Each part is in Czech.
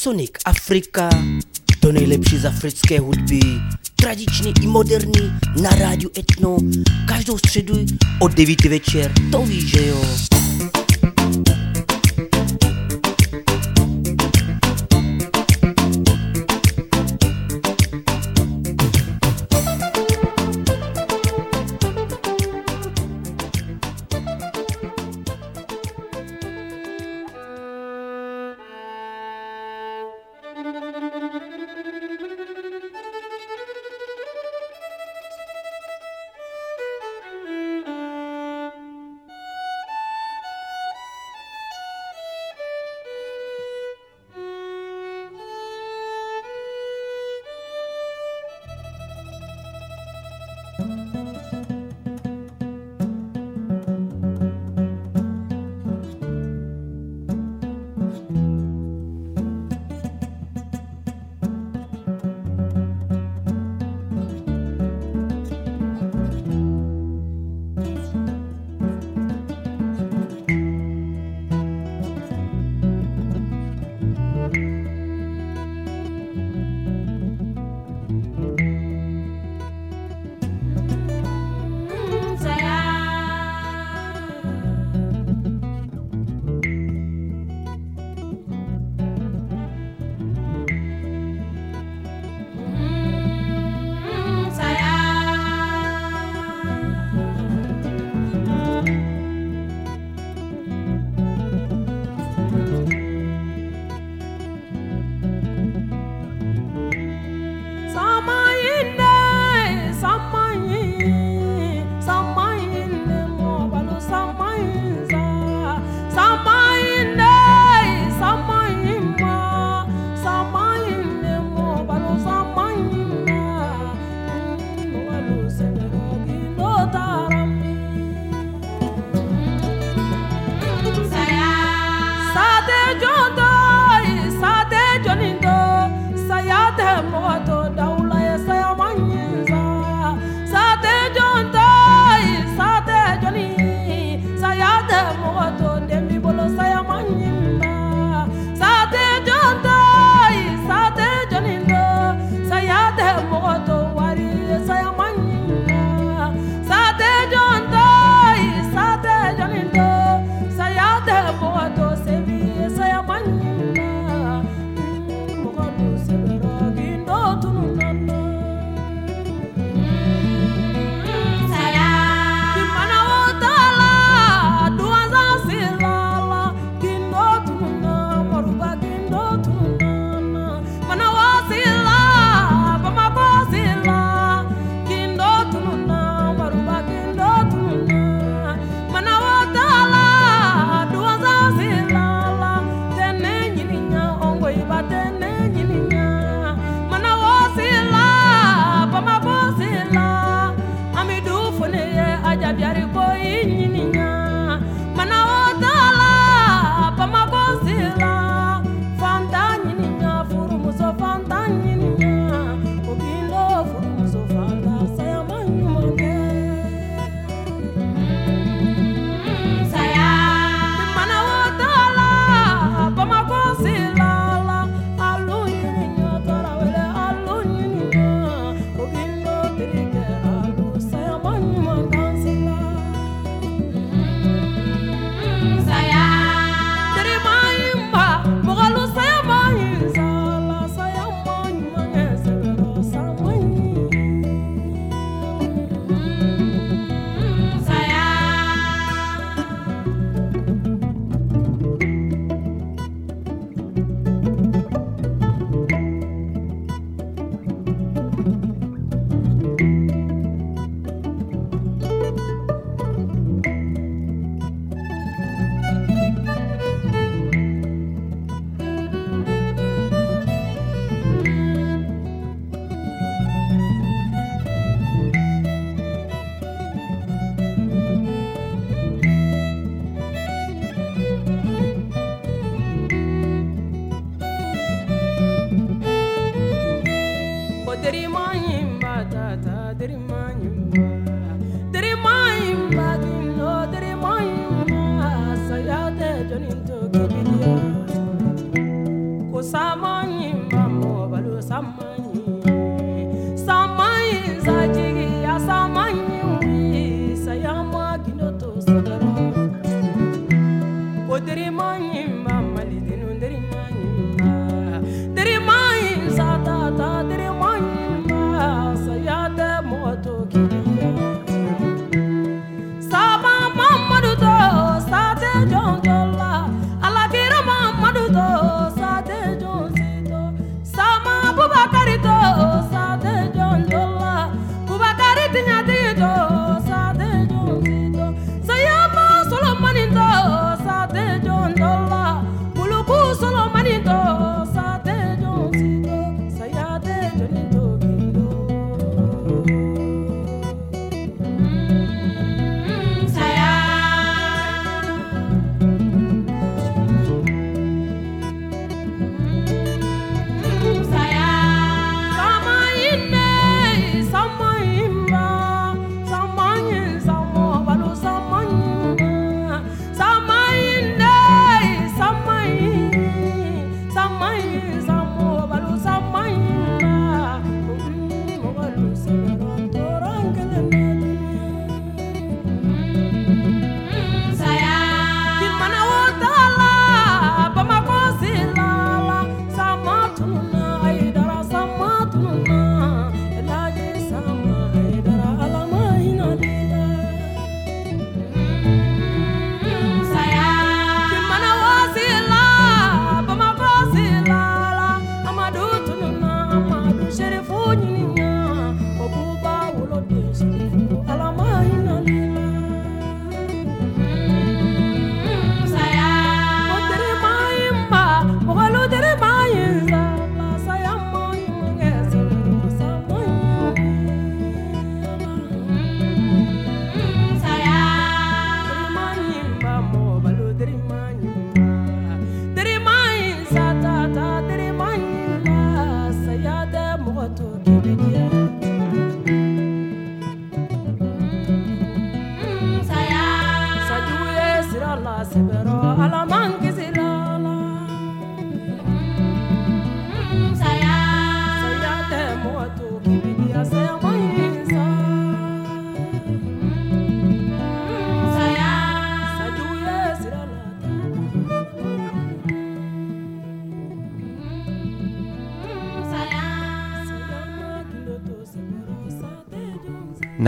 Sonic Afrika, to nejlepší z africké hudby, tradiční i moderní, na rádiu Etno, každou středu od 9 večer, to víš, že jo.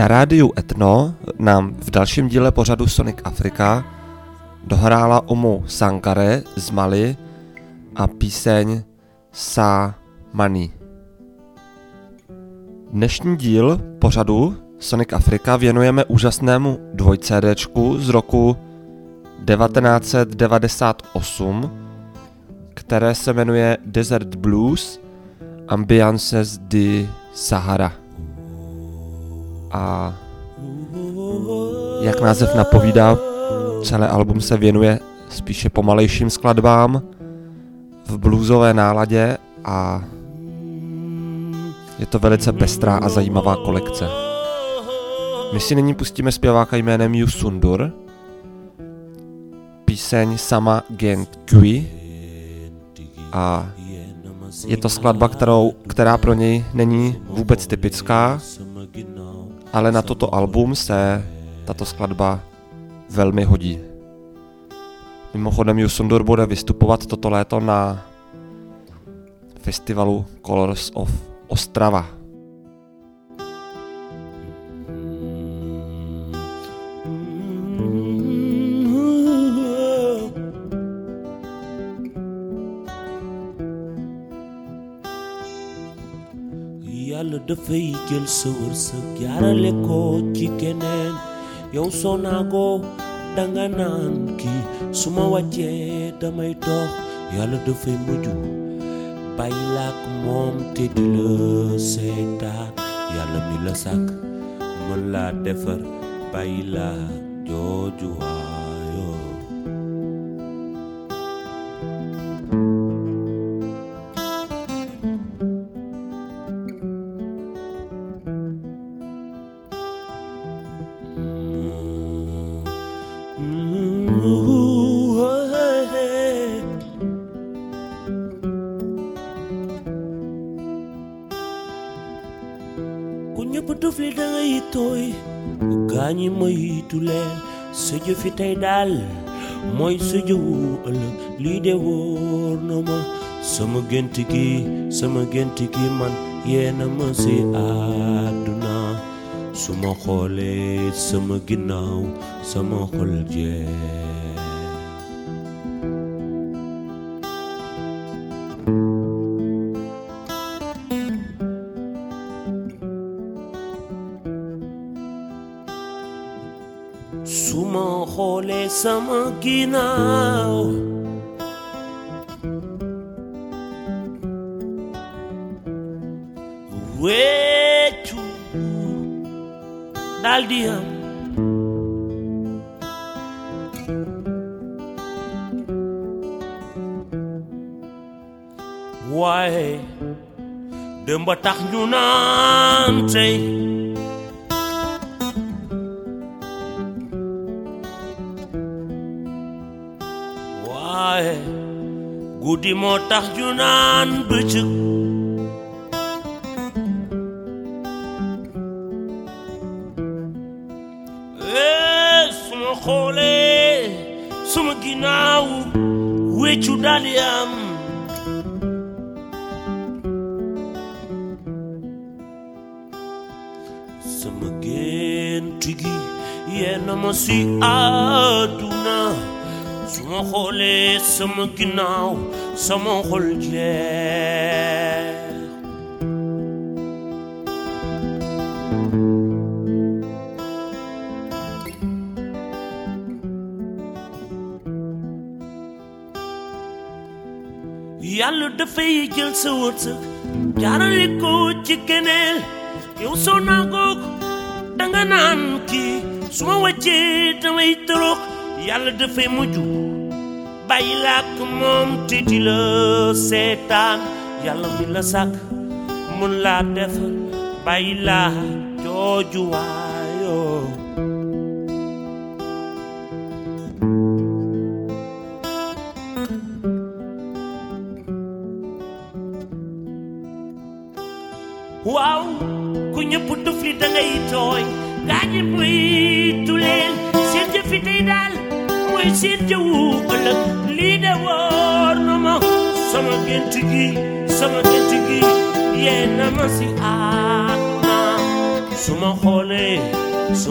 Na rádiu Etno nám v dalším díle pořadu Sonic Afrika dohrála Umu Sankare z Mali a píseň Sa Money. Dnešní díl pořadu Sonic Afrika věnujeme úžasnému dvojcédečku z roku 1998, které se jmenuje Desert Blues Ambiances de Sahara. A jak název napovídá, celé album se věnuje spíše pomalejším skladbám v bluesové náladě a je to velice pestrá a zajímavá kolekce. My si nyní pustíme zpěváka jménem Yu Sundur, píseň Sama Gent Kui a je to skladba, kterou, která pro něj není vůbec typická, ale na toto album se tato skladba velmi hodí. Mimochodem Yusundur bude vystupovat toto léto na festivalu Colors of Ostrava. Yàlla dafay jël sa wërsëg jaarale ko ci keneen yow soo naagoo danga naan kii su ma wàccee damay dox yàlla dafay mujj bàyyi laak moom te di la seetaan yàlla mi la sàkk mën laa defar bàyyi laa jooju sa jëfi tey daal mooy sa jëwu ëllëg. Lii de wóor na ma sama gént gi sama gént gi man yeena ma si àdduna. Su ma xoolee sama ginnaaw sama xol jeex original. Wetu daldiam waaye dëmb tax ñu naan tey guddi moo tax ñu naan bëccëg ee eh, suma xoolee suma ginnaaw weccu daldi am sama gént gi yenn ma si àdduna su ma xoolee sama sama xol jeex yàlla dafay jël sa wërsëg jaarale ko ci keneen yow soo naagoog danga naan kii su ma wàccee damay torox yàlla bàyyi laak moom di la seetaan yàlla mi la mun waayoo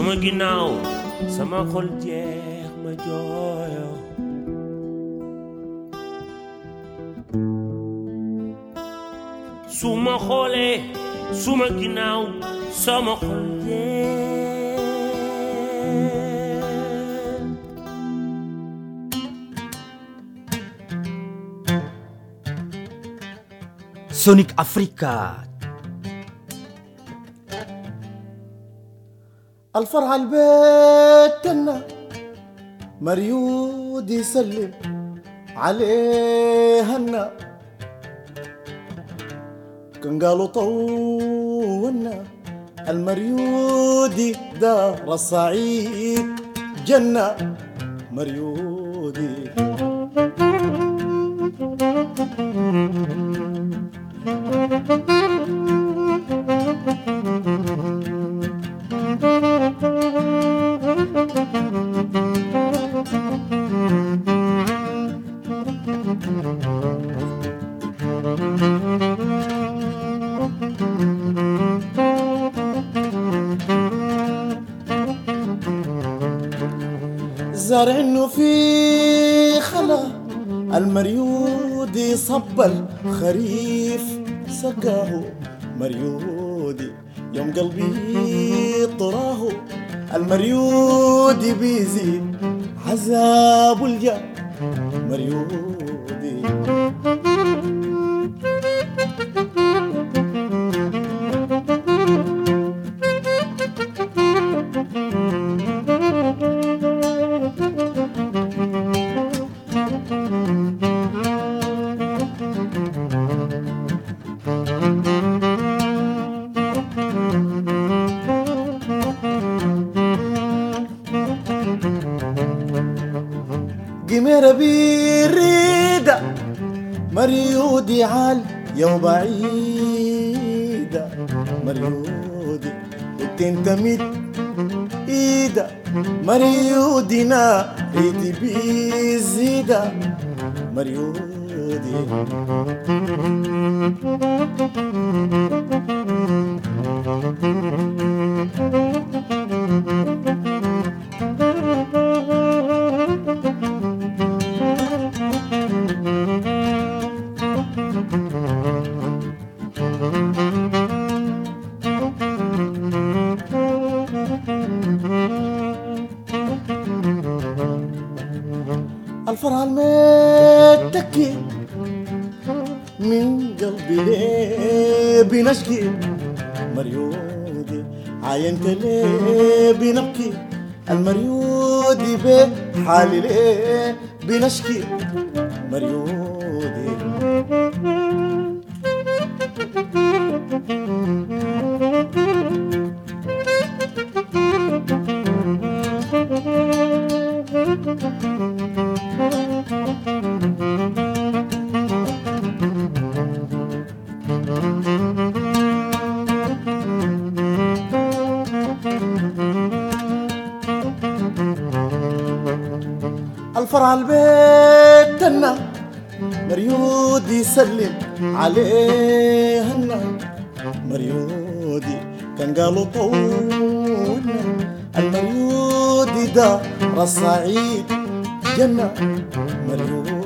suma ginnaaw sama xol jeex ma jooyo. Su ma xoolee suma sama xol jeex. Sonic Africa الفرحة البيتنا مريود يسلم عليهن كان قالوا طولنا. المريودي دار الصعيد جنة. مريودي غير ريدا مريودي عال يا بعيدة مريودي وبتنتمد إيدا مريودي نا ايدي بيزيدا مريودي الميمون المولود ده الصعيد جنة مليون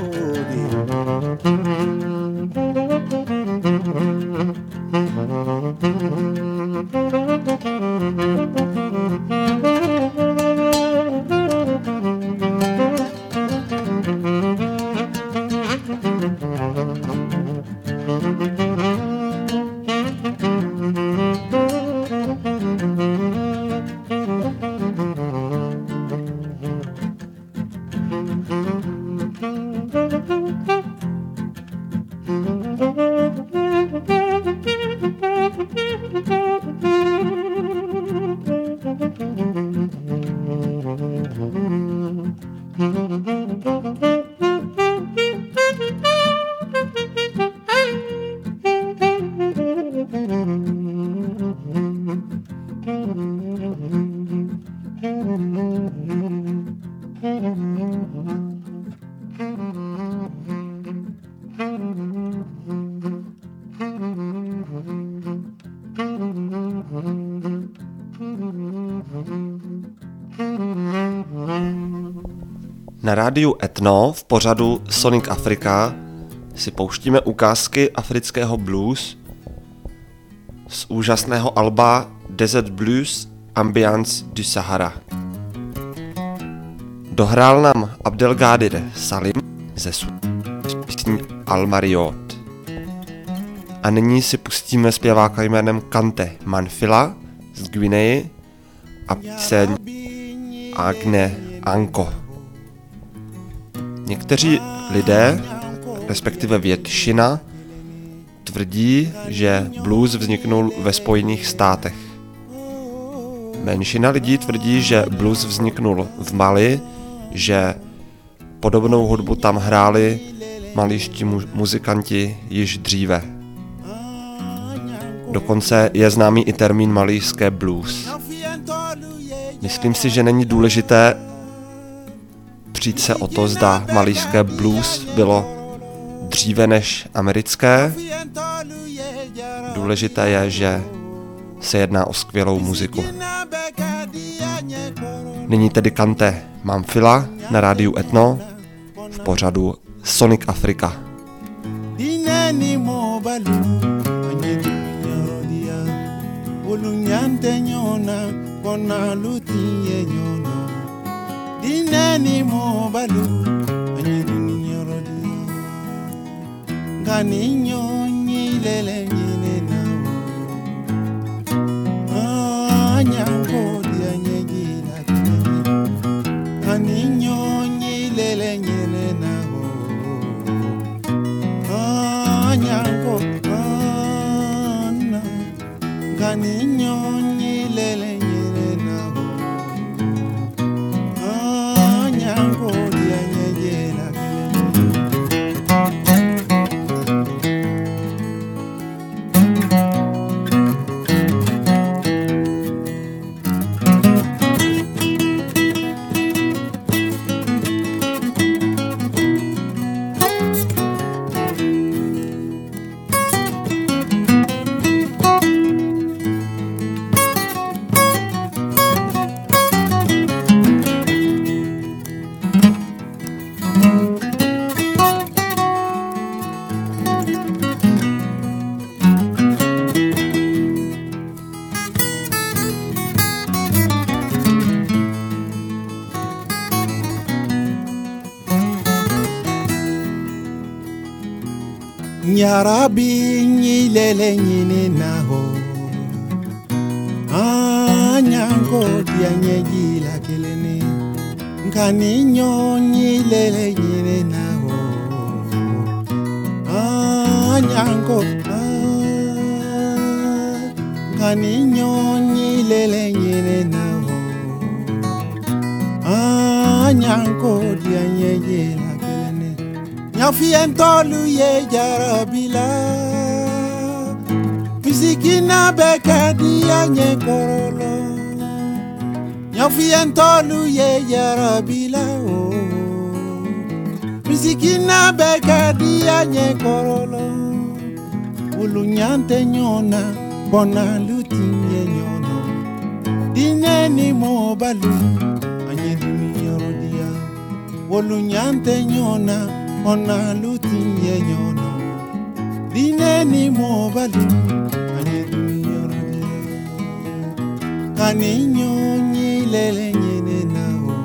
Etno v pořadu Sonic Africa si pouštíme ukázky afrického blues z úžasného alba Desert Blues Ambiance du Sahara. Dohrál nám Abdelgadir Salim ze písní Almariot. A nyní si pustíme zpěváka jménem Kante Manfila z Guineji a píseň Agne Anko. Někteří lidé, respektive většina, tvrdí, že blues vzniknul ve Spojených státech. Menšina lidí tvrdí, že blues vzniknul v Mali, že podobnou hudbu tam hráli malíští mu- muzikanti již dříve. Dokonce je známý i termín malířské blues. Myslím si, že není důležité přijít se o to, zda malířské blues bylo dříve než americké. Důležité je, že se jedná o skvělou muziku. Nyní tedy Kante mám fila na rádiu Etno v pořadu Sonic anyedunyorodia olunyante nyona kona lutinye nyono inani mobalu anyiruninyorodu ngani nyonyileleng nyarabi nyilele nyine naho anyango dianyejila kelene nkani nyonyilele nyine naho anyango ah, nkani nyonyilele nyine naho anyango dianyejila nyafientolu ye jarabila pisikina bekadiya nye korolo. Nyafientolu ye jarabila pisikina bekadiya nye korolo. Ulunyante nyona bona lutinye nyono. Dineni mobalu anye duniyorodia wolunyante nyona ona lutinye nyono. Dineni mobalu anye duniyorodia kani nyonyi lele nyene nao.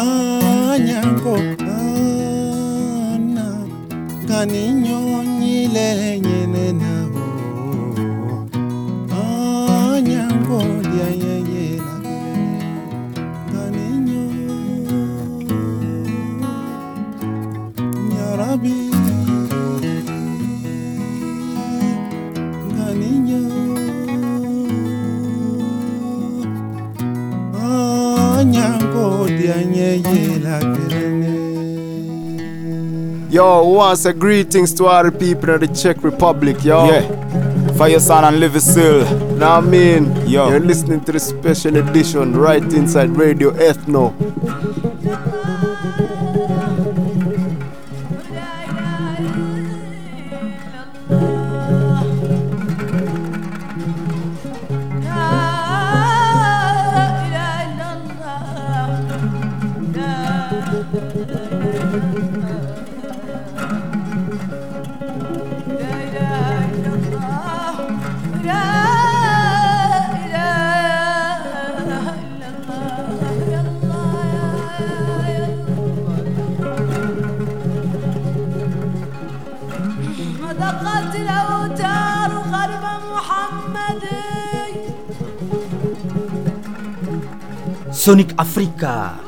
Anyango ana kani nyonyi lele nyene Yo, once a greetings to all the people of the Czech Republic, yo. Yeah. Fire Son and Live Still. Now I mean, Yo. you're listening to the special edition right inside Radio Ethno. Sonic Afrika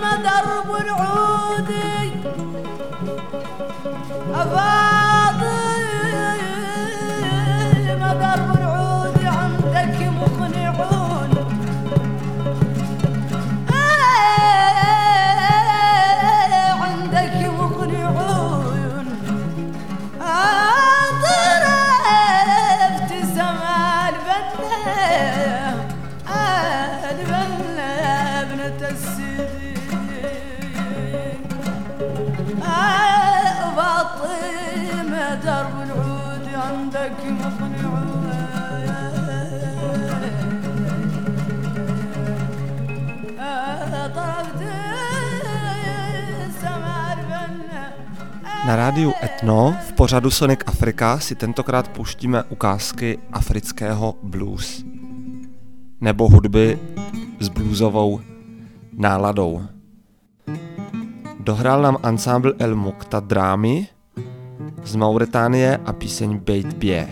ما درب العودي أفاطمة rádiu Etno v pořadu Sonic Africa si tentokrát pouštíme ukázky afrického blues. Nebo hudby s bluesovou náladou. Dohrál nám ansámbl El Mokta drámy z Mauritánie a píseň Beit Bie.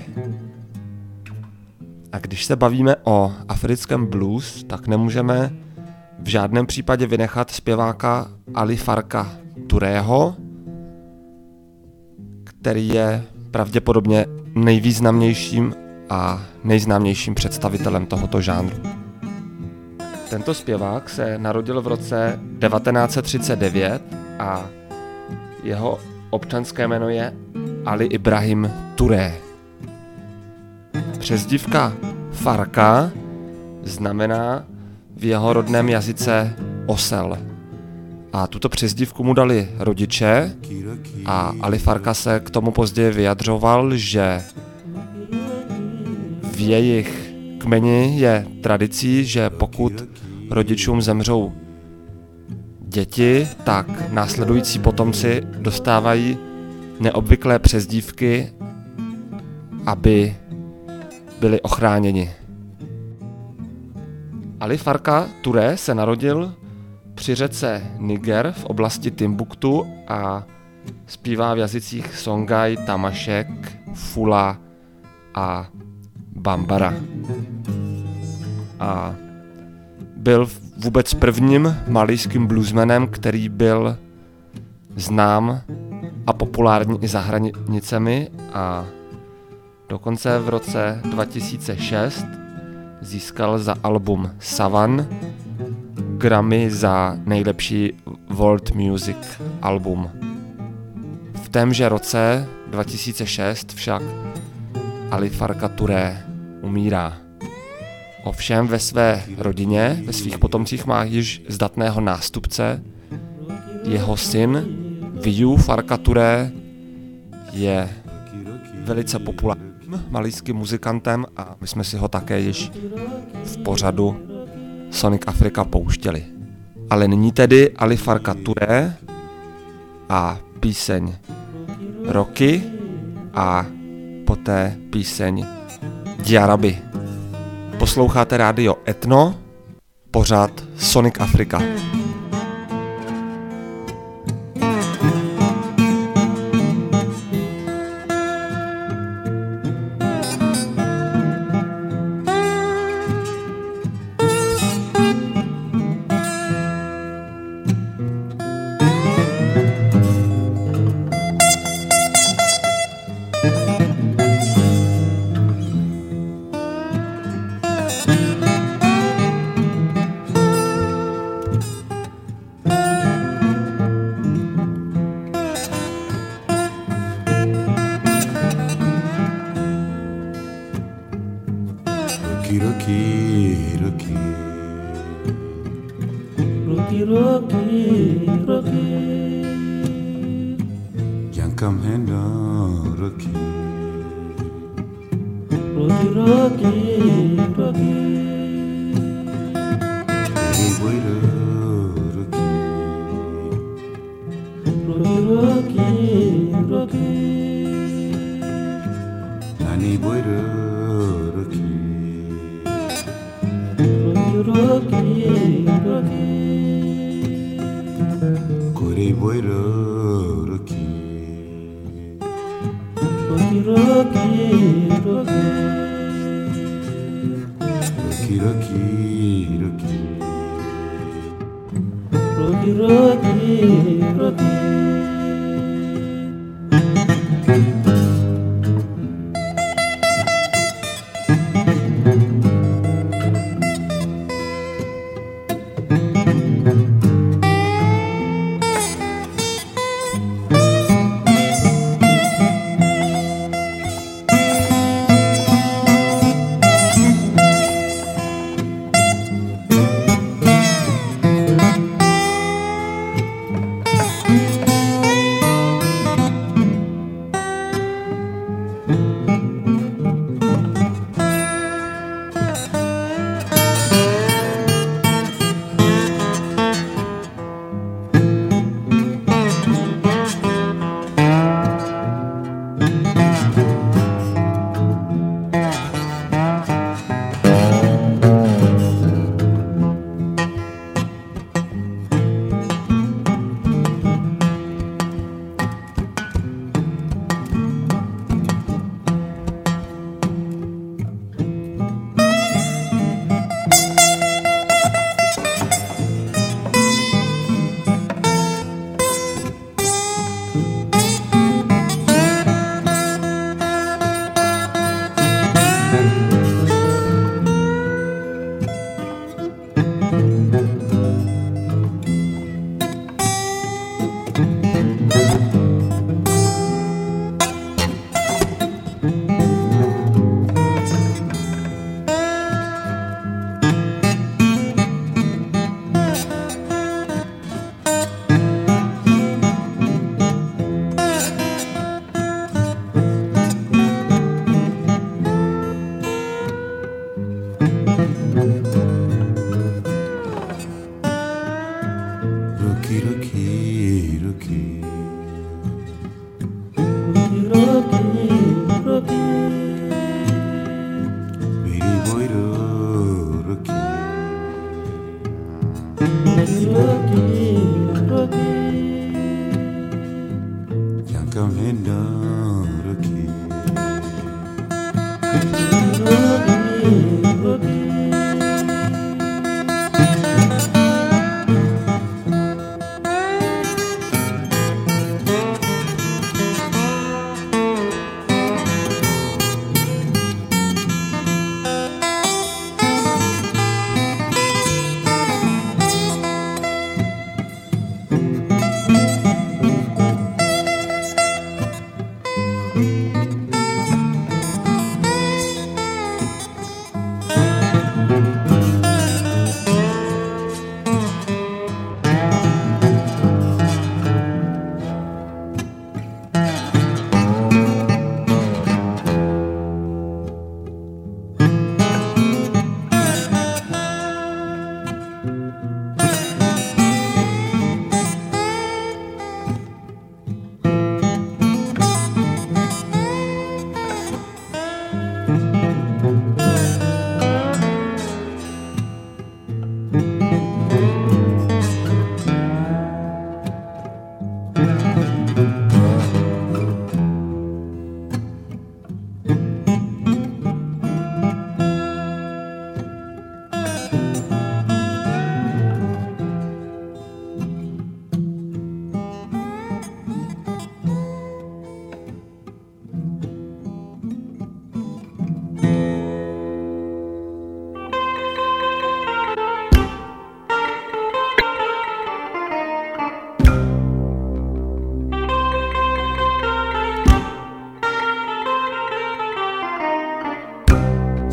A když se bavíme o africkém blues, tak nemůžeme v žádném případě vynechat zpěváka Ali Farka Turého, který je pravděpodobně nejvýznamnějším a nejznámějším představitelem tohoto žánru. Tento zpěvák se narodil v roce 1939 a jeho občanské jméno je Ali Ibrahim Touré. Přezdívka Farka znamená v jeho rodném jazyce osel. A tuto přezdívku mu dali rodiče a Ali Farka se k tomu později vyjadřoval, že v jejich kmeni je tradicí, že pokud rodičům zemřou děti, tak následující potomci dostávají neobvyklé přezdívky, aby byli ochráněni. Ali Farka Touré se narodil při řece Niger v oblasti Timbuktu a zpívá v jazycích Songhai, Tamašek, Fula a Bambara. A byl vůbec prvním malijským bluesmanem, který byl znám a populární i za hranicemi a dokonce v roce 2006 získal za album Savan Grammy za nejlepší World Music album. V témže roce 2006 však Ali Farka Touré umírá. Ovšem ve své rodině, ve svých potomcích má již zdatného nástupce. Jeho syn Viu Farka Touré je velice populárním malijským muzikantem a my jsme si ho také již v pořadu Sonic Africa pouštěli. Ale nyní tedy Ali Farka Touré a píseň Roky a poté píseň Diaraby. Posloucháte rádio Etno, pořád Sonic Africa.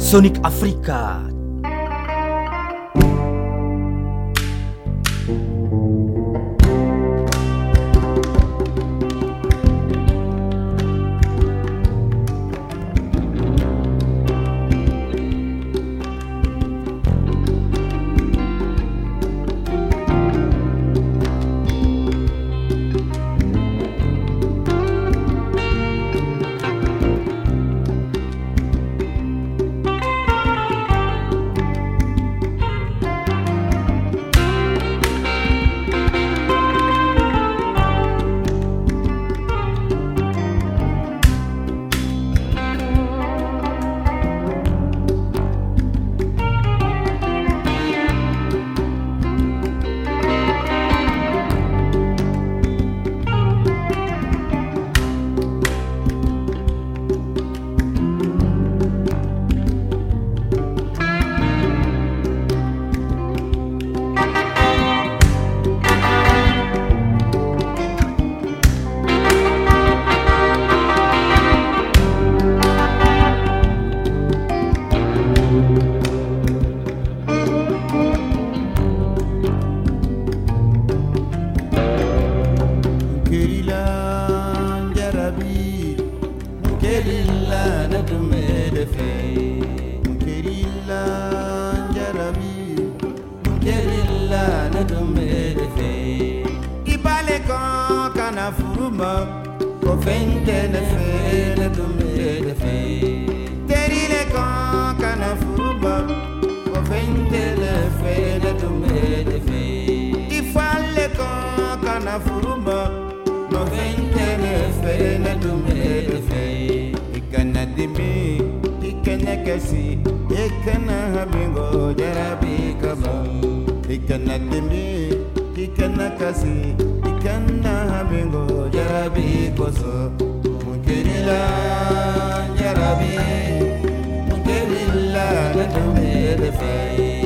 Sonic Afrika merefe ikana dimi ikana kasi ikana habingo jarabi kaba ikana dimi ikana kasi ikana habingo jarabi koso mukirila jarabi mukirila merefe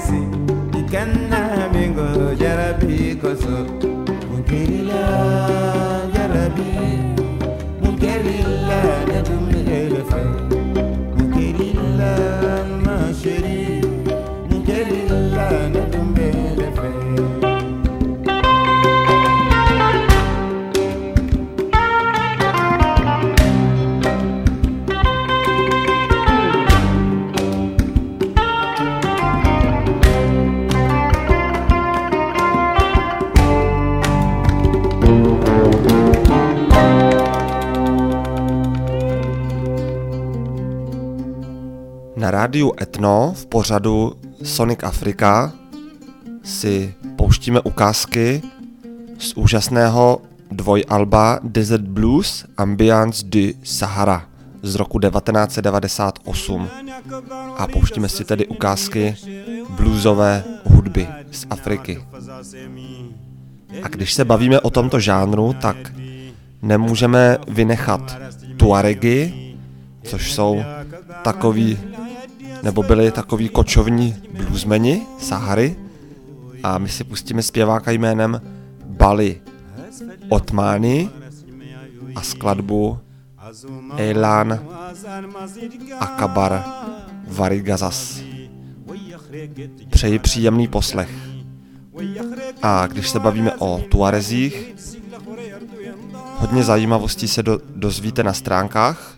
kesi ikenna Etno v pořadu Sonic Africa si pouštíme ukázky z úžasného dvojalba Desert Blues Ambiance du Sahara z roku 1998. A pouštíme si tedy ukázky bluesové hudby z Afriky. A když se bavíme o tomto žánru, tak nemůžeme vynechat Tuaregy, což jsou takový, nebo byli takový kočovní bluesmeni Sahary. A my si pustíme zpěváka jménem Bali Otmani a skladbu Elan Akabar Varigazas. Přeji příjemný poslech. A když se bavíme o Tuarezích, hodně zajímavostí se do, dozvíte na stránkách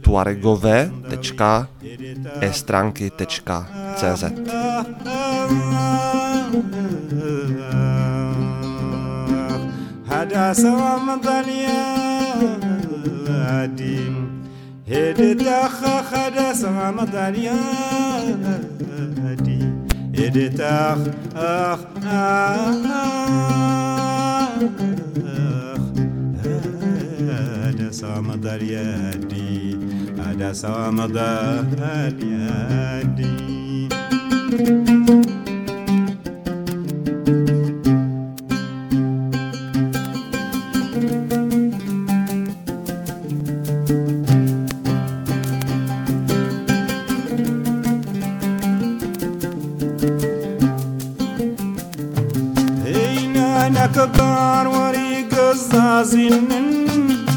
tuaregové.estránky.cz هذا سوا مضانيا دين هدي تاخ هذا سوا مضانيا دين هدي تاخ samada yadi ada samada yadi Hey, na na kabar wari gazazinin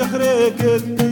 يحرقك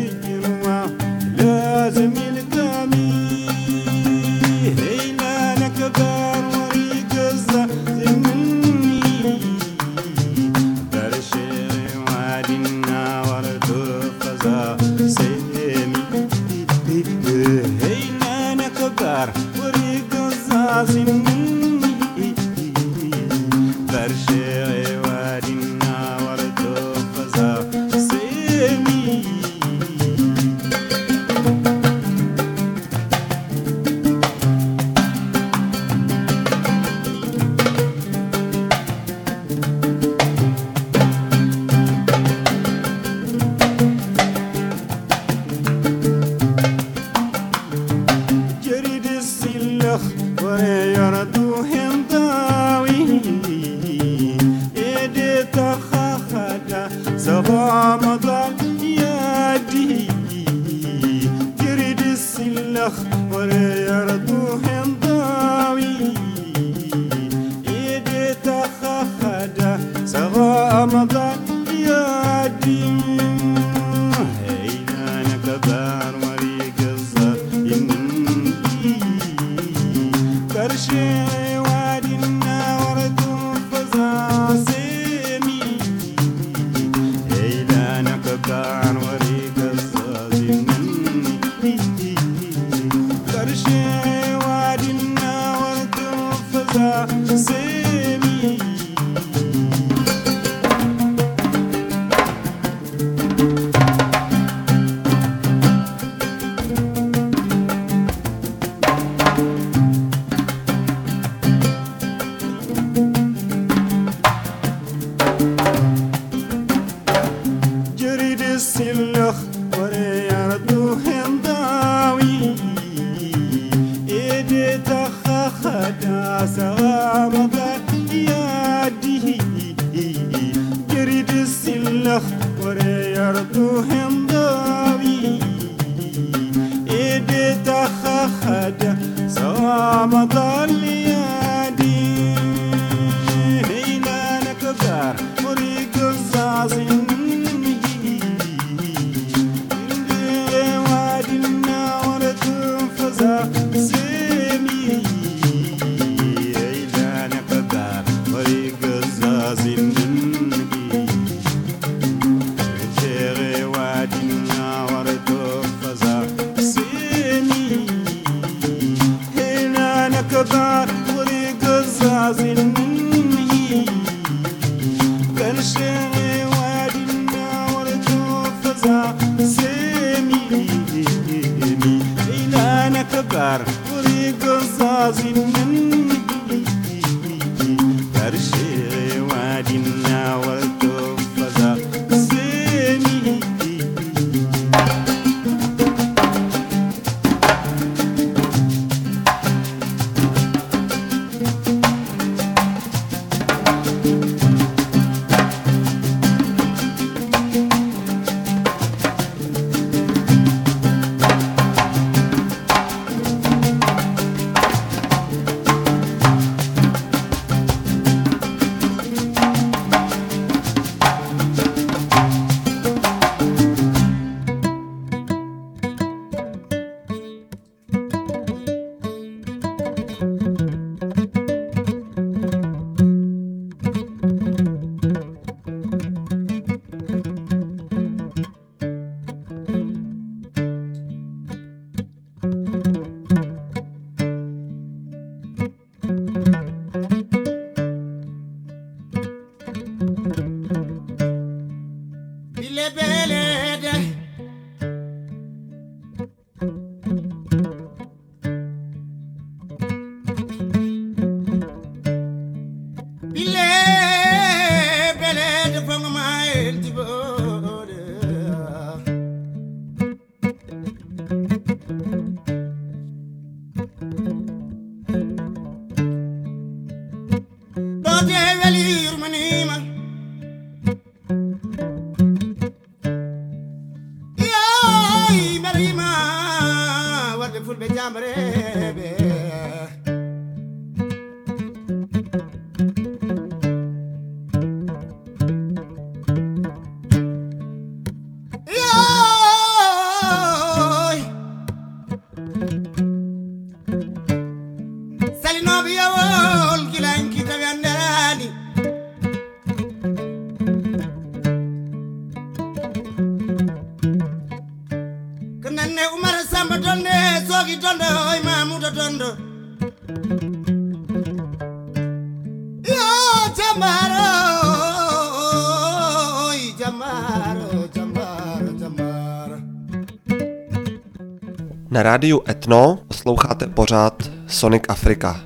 Na rádiu Etno posloucháte pořád Sonic Africa.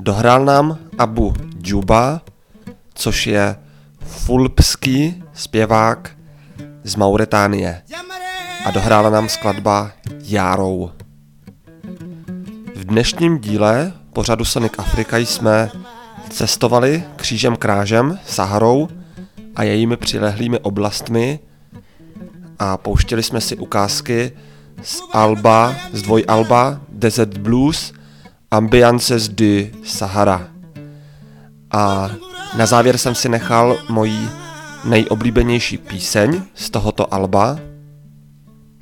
Dohrál nám Abu Djuba, což je fulpský zpěvák z Mauritánie. A dohrála nám skladba Járou. V dnešním díle pořadu Sonic Africa jsme cestovali křížem krážem Saharou a jejími přilehlými oblastmi a pouštěli jsme si ukázky z Alba, z dvojalba Desert Blues Ambiances de Sahara. A na závěr jsem si nechal moji nejoblíbenější píseň z tohoto alba.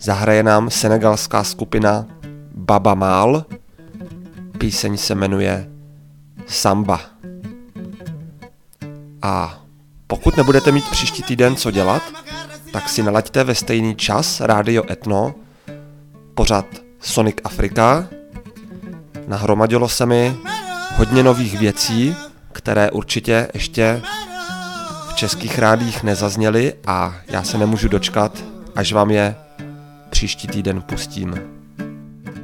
Zahraje nám senegalská skupina Baba Mal. Píseň se jmenuje Samba. A pokud nebudete mít příští týden co dělat, tak si nalaďte ve stejný čas Radio Etno, pořad Sonic Africa. Nahromadilo se mi hodně nových věcí, které určitě ještě v českých rádích nezazněly a já se nemůžu dočkat, až vám je příští týden pustím.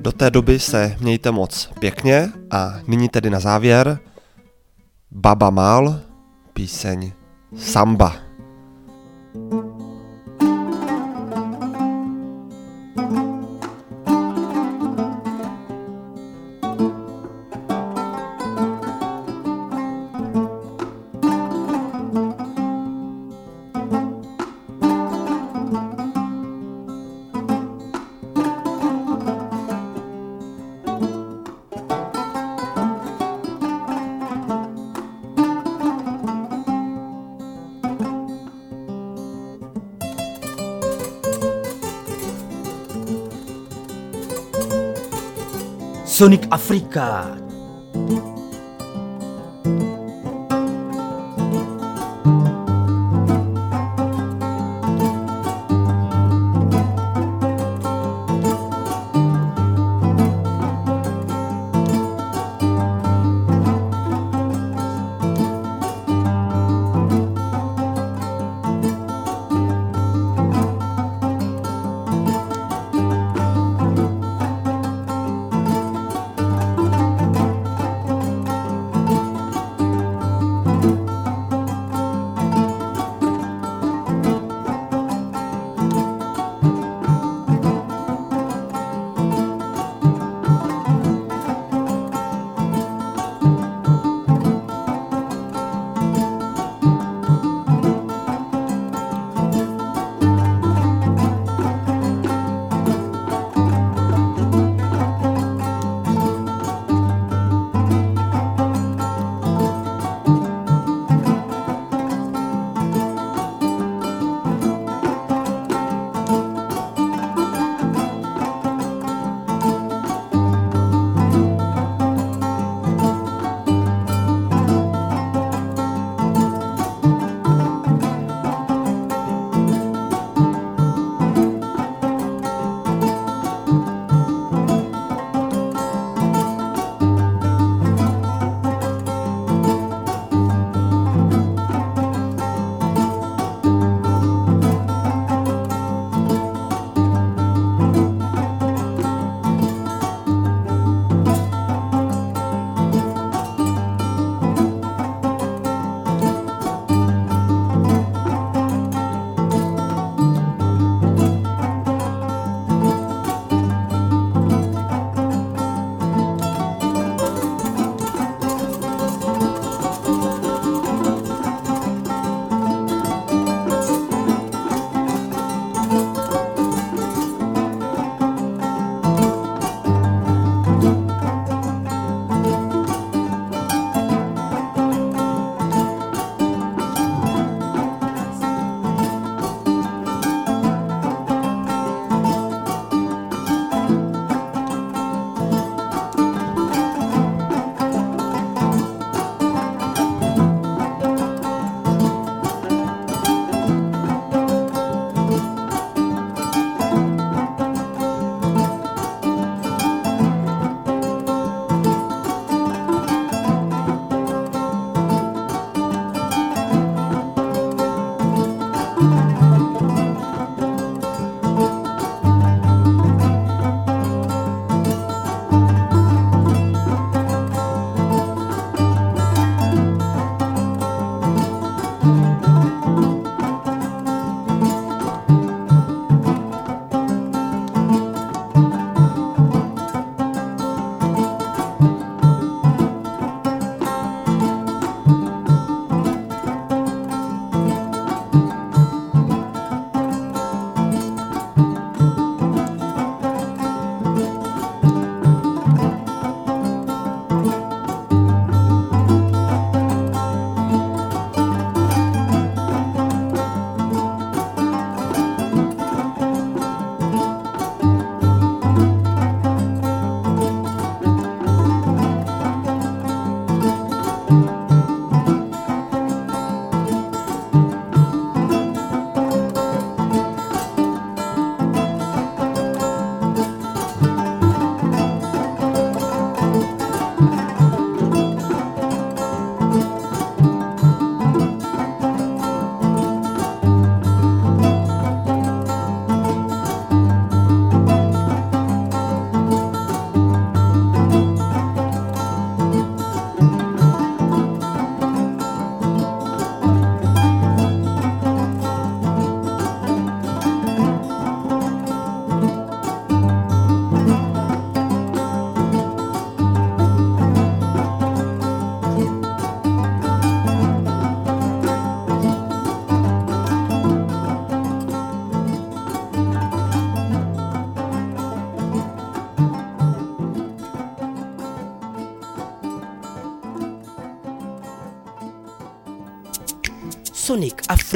Do té doby se mějte moc pěkně a nyní tedy na závěr Baba Mal, píseň Samba. Sonic Africa. Sonic Afrika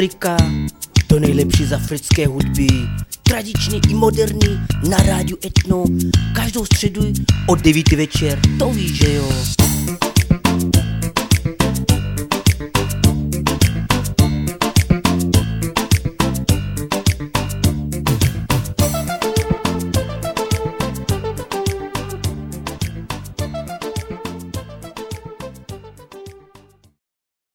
Afrika, to nejlepší z africké hudby, tradiční i moderní, na rádiu Etno, každou středu od 9 večer, to víš, že jo.